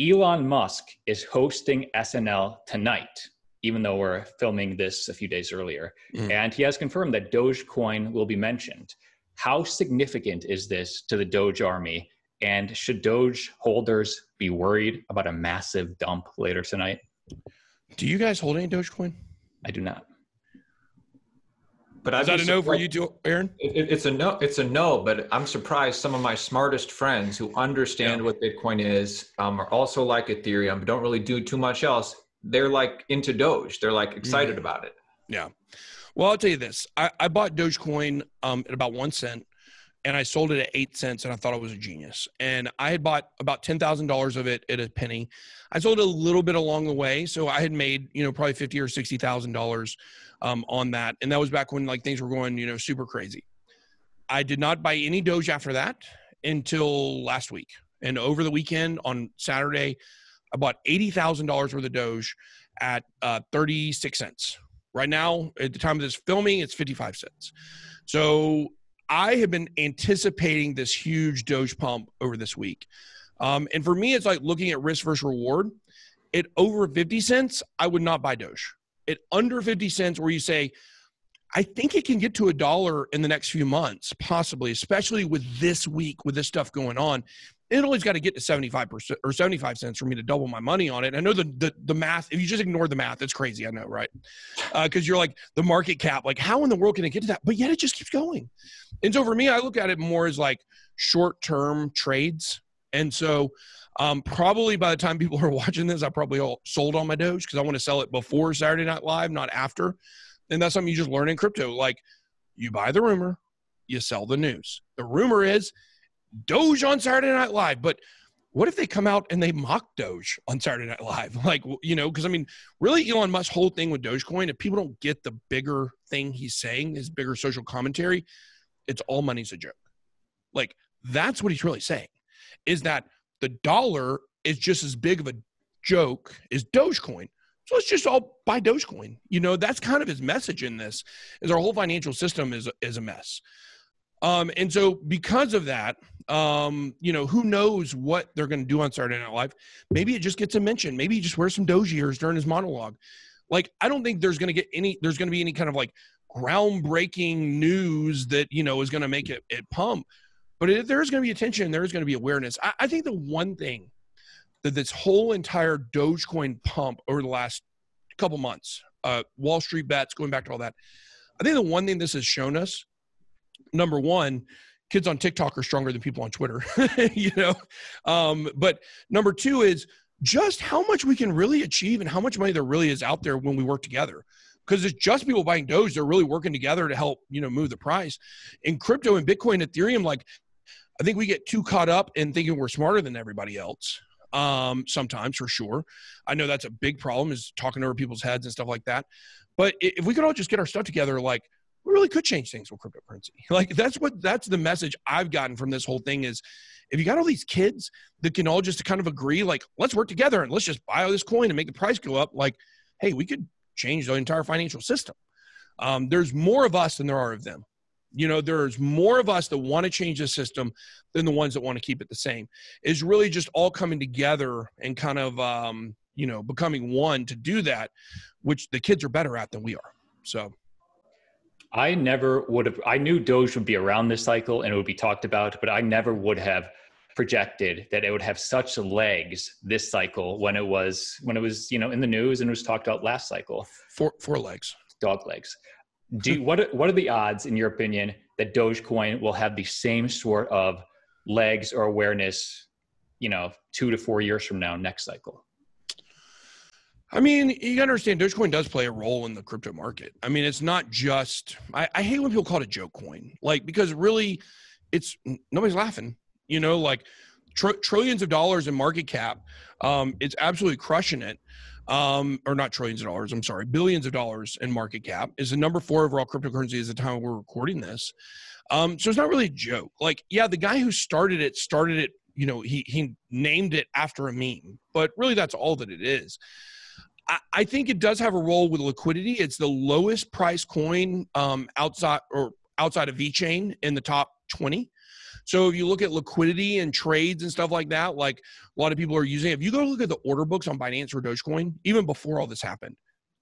Elon Musk is hosting SNL tonight, even though we're filming this a few days earlier. Mm. And he has confirmed that Dogecoin will be mentioned. How significant is this to the Doge army? And should Doge holders be worried about a massive dump later tonight? Do you guys hold any Dogecoin? I do not. But is that a no for you too, Aaron? It, it's a no. It's a no. But I'm surprised some of my smartest friends who understand yeah. what Bitcoin is um, are also like Ethereum, but don't really do too much else. They're like into Doge. They're like excited mm-hmm. about it. Yeah. Well, I'll tell you this. I, I bought Dogecoin um, at about one cent and I sold it at eight cents, and I thought I was a genius. And I had bought about ten thousand dollars of it at a penny. I sold a little bit along the way, so I had made you know probably fifty or sixty thousand um, dollars on that, and that was back when like things were going you know super crazy. I did not buy any Doge after that until last week, and over the weekend on Saturday, I bought eighty thousand dollars worth of Doge at uh, thirty six cents. Right now, at the time of this filming, it's fifty five cents. So I have been anticipating this huge Doge pump over this week. Um, and for me, it's like looking at risk versus reward. At over 50 cents, I would not buy Doge. At under 50 cents, where you say, I think it can get to a dollar in the next few months, possibly, especially with this week, with this stuff going on it always got to get to 75% or 75 cents for me to double my money on it. I know the, the, the math, if you just ignore the math, it's crazy. I know, right? Because uh, you're like the market cap, like how in the world can it get to that? But yet it just keeps going. And so for me, I look at it more as like short term trades. And so um, probably by the time people are watching this, I probably all sold on my Doge because I want to sell it before Saturday Night Live, not after. And that's something you just learn in crypto. Like you buy the rumor, you sell the news. The rumor is Doge on Saturday Night Live, but what if they come out and they mock Doge on Saturday Night Live? Like, you know, because I mean, really, Elon Musk's whole thing with Dogecoin, if people don't get the bigger thing he's saying, his bigger social commentary, it's all money's a joke. Like, that's what he's really saying is that the dollar is just as big of a joke as Dogecoin. So let's just all buy Dogecoin. You know, that's kind of his message in this is our whole financial system is, is a mess. Um, and so because of that, um, you know, who knows what they're going to do on Saturday Night Live? Maybe it just gets a mention. Maybe he just wears some Doge ears during his monologue. Like, I don't think there's going to get any, there's going to be any kind of like groundbreaking news that, you know, is going to make it, it pump. But if there's going to be attention, there's going to be awareness. I, I think the one thing that this whole entire Dogecoin pump over the last couple months, uh, Wall Street bets, going back to all that, I think the one thing this has shown us number one, kids on TikTok are stronger than people on Twitter, you know. Um, but number two is just how much we can really achieve and how much money there really is out there when we work together. Because it's just people buying Doge; they're really working together to help, you know, move the price. In crypto and Bitcoin, Ethereum, like I think we get too caught up in thinking we're smarter than everybody else. Um, sometimes, for sure. I know that's a big problem is talking over people's heads and stuff like that. But if we could all just get our stuff together, like we really could change things with cryptocurrency. Like that's what that's the message I've gotten from this whole thing is if you got all these kids that can all just kind of agree, like, let's work together and let's just buy all this coin and make the price go up, like, hey, we could change the entire financial system. Um, there's more of us than there are of them. You know, there's more of us that want to change the system than the ones that want to keep it the same. Is really just all coming together and kind of, um, you know, becoming one to do that, which the kids are better at than we are. So I never would have. I knew Doge would be around this cycle and it would be talked about, but I never would have projected that it would have such legs this cycle when it was when it was you know in the news and it was talked about last cycle. Four four legs. Dog legs. Do what what are the odds in your opinion that Dogecoin will have the same sort of legs or awareness, you know, two to four years from now next cycle? I mean, you gotta understand Dogecoin does play a role in the crypto market. I mean, it's not just I, I hate when people call it a joke coin. Like because really it's nobody's laughing. You know, like tr- trillions of dollars in market cap. Um, it's absolutely crushing it. Um, or not trillions of dollars, I'm sorry, billions of dollars in market cap is the number four overall cryptocurrency at the time we're recording this. Um, so it's not really a joke. Like, yeah, the guy who started it started it, you know, he he named it after a meme, but really that's all that it is. I, think it does have a role with liquidity. It's the lowest price coin um, outside or outside of VeChain in the top 20. So if you look at liquidity and trades and stuff like that, like a lot of people are using. If you go look at the order books on Binance or Dogecoin, even before all this happened,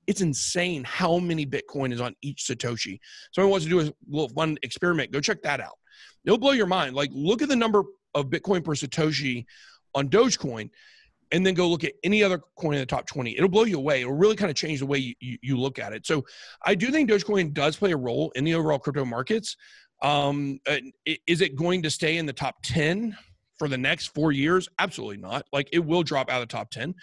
it's insane how many Bitcoin is on each Satoshi. Someone wants to do a little fun experiment. Go check that out. It'll blow your mind. Like look at the number of Bitcoin per Satoshi on Dogecoin and then go look at any other coin in the top 20 it'll blow you away it'll really kind of change the way you, you, you, look at it so i do think dogecoin does play a role in the overall crypto markets um, uh, is it going to stay in the top 10 for the next four years absolutely not like it will drop out of the top 10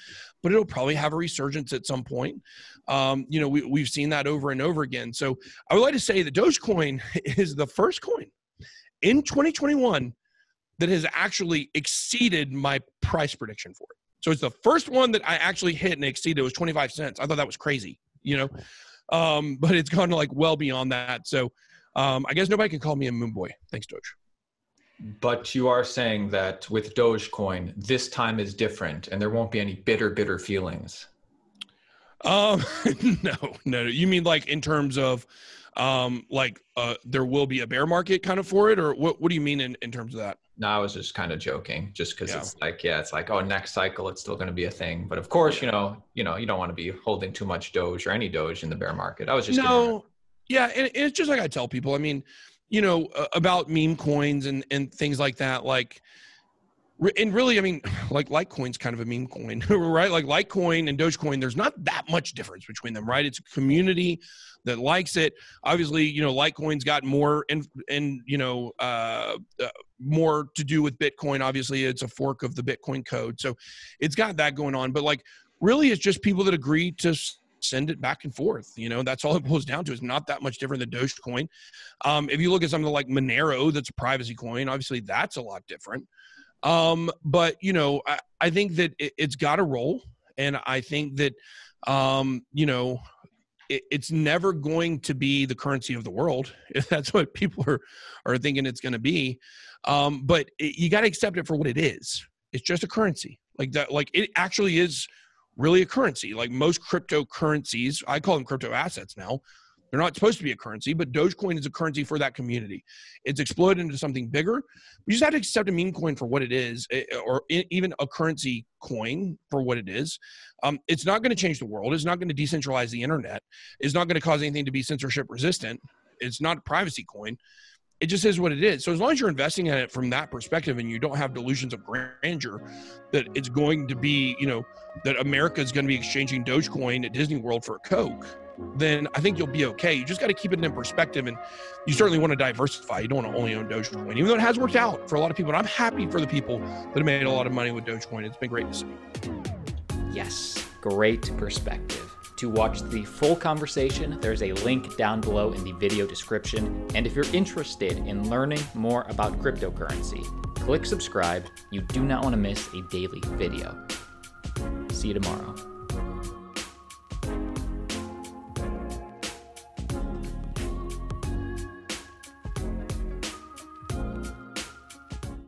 but it'll probably have a resurgence at some point um, you know we, we've seen that over and over again so i would like to say that dogecoin is the first coin in 2021 that has actually exceeded my price prediction for it so it's the first one that I actually hit and exceeded. It was 25 cents. I thought that was crazy, you know, um, but it's gone like well beyond that. So um, I guess nobody can call me a moon boy. Thanks, Doge. But you are saying that with Dogecoin, this time is different and there won't be any bitter, bitter feelings. Um, no, no, You mean like in terms of, um, like, uh, there will be a bear market kind of for it, or what? What do you mean in, in terms of that? No, I was just kind of joking, just because yeah. it's like, yeah, it's like, oh, next cycle, it's still going to be a thing. But of course, you know, you know, you don't want to be holding too much Doge or any Doge in the bear market. I was just no, yeah, and it's just like I tell people. I mean, you know, about meme coins and and things like that. Like, and really, I mean, like Litecoin's kind of a meme coin, right? Like Litecoin and Dogecoin, there's not that much difference between them, right? It's a community that likes it. Obviously, you know, Litecoin's got more and and you know uh, uh, more to do with Bitcoin. Obviously, it's a fork of the Bitcoin code, so it's got that going on. But like, really, it's just people that agree to send it back and forth. You know, that's all it boils down to. It's not that much different than Dogecoin. Um, if you look at something like Monero, that's a privacy coin. Obviously, that's a lot different. Um, but you know, I, I think that it, has got a role, and I think that um, you know, it, it's never going to be the currency of the world. If that's what people are are thinking it's going to be, um, but it, you got to accept it for what it is. It's just a currency. Like that. Like it actually is really a currency. Like most cryptocurrencies, I call them crypto assets now. They're not supposed to be a currency, but Dogecoin is a currency for that community. It's exploded into something bigger. We just have to accept a meme coin for what it is, eh, or even a currency coin for what it is. Um, it's not going to change the world. It's not going to decentralize the internet. It's not going to cause anything to be censorship resistant. It's not a privacy coin. It just is what it is. So as long as you're investing in it from that perspective and you don't have delusions of grandeur that it's going to be, you know, that America is going to be exchanging Dogecoin at Disney World for a Coke then I think you'll be okay. You just got to keep it in perspective, and you certainly want to diversify. You don't want to only own Dogecoin, even though it has worked out for a lot of people. And I'm happy for the people that have made a lot of money with Dogecoin. It's been great to see. Yes, great perspective. To watch the full conversation, there's a link down below in the video description. And if you're interested in learning more about cryptocurrency, click subscribe. You do not want to miss a daily video. See you tomorrow.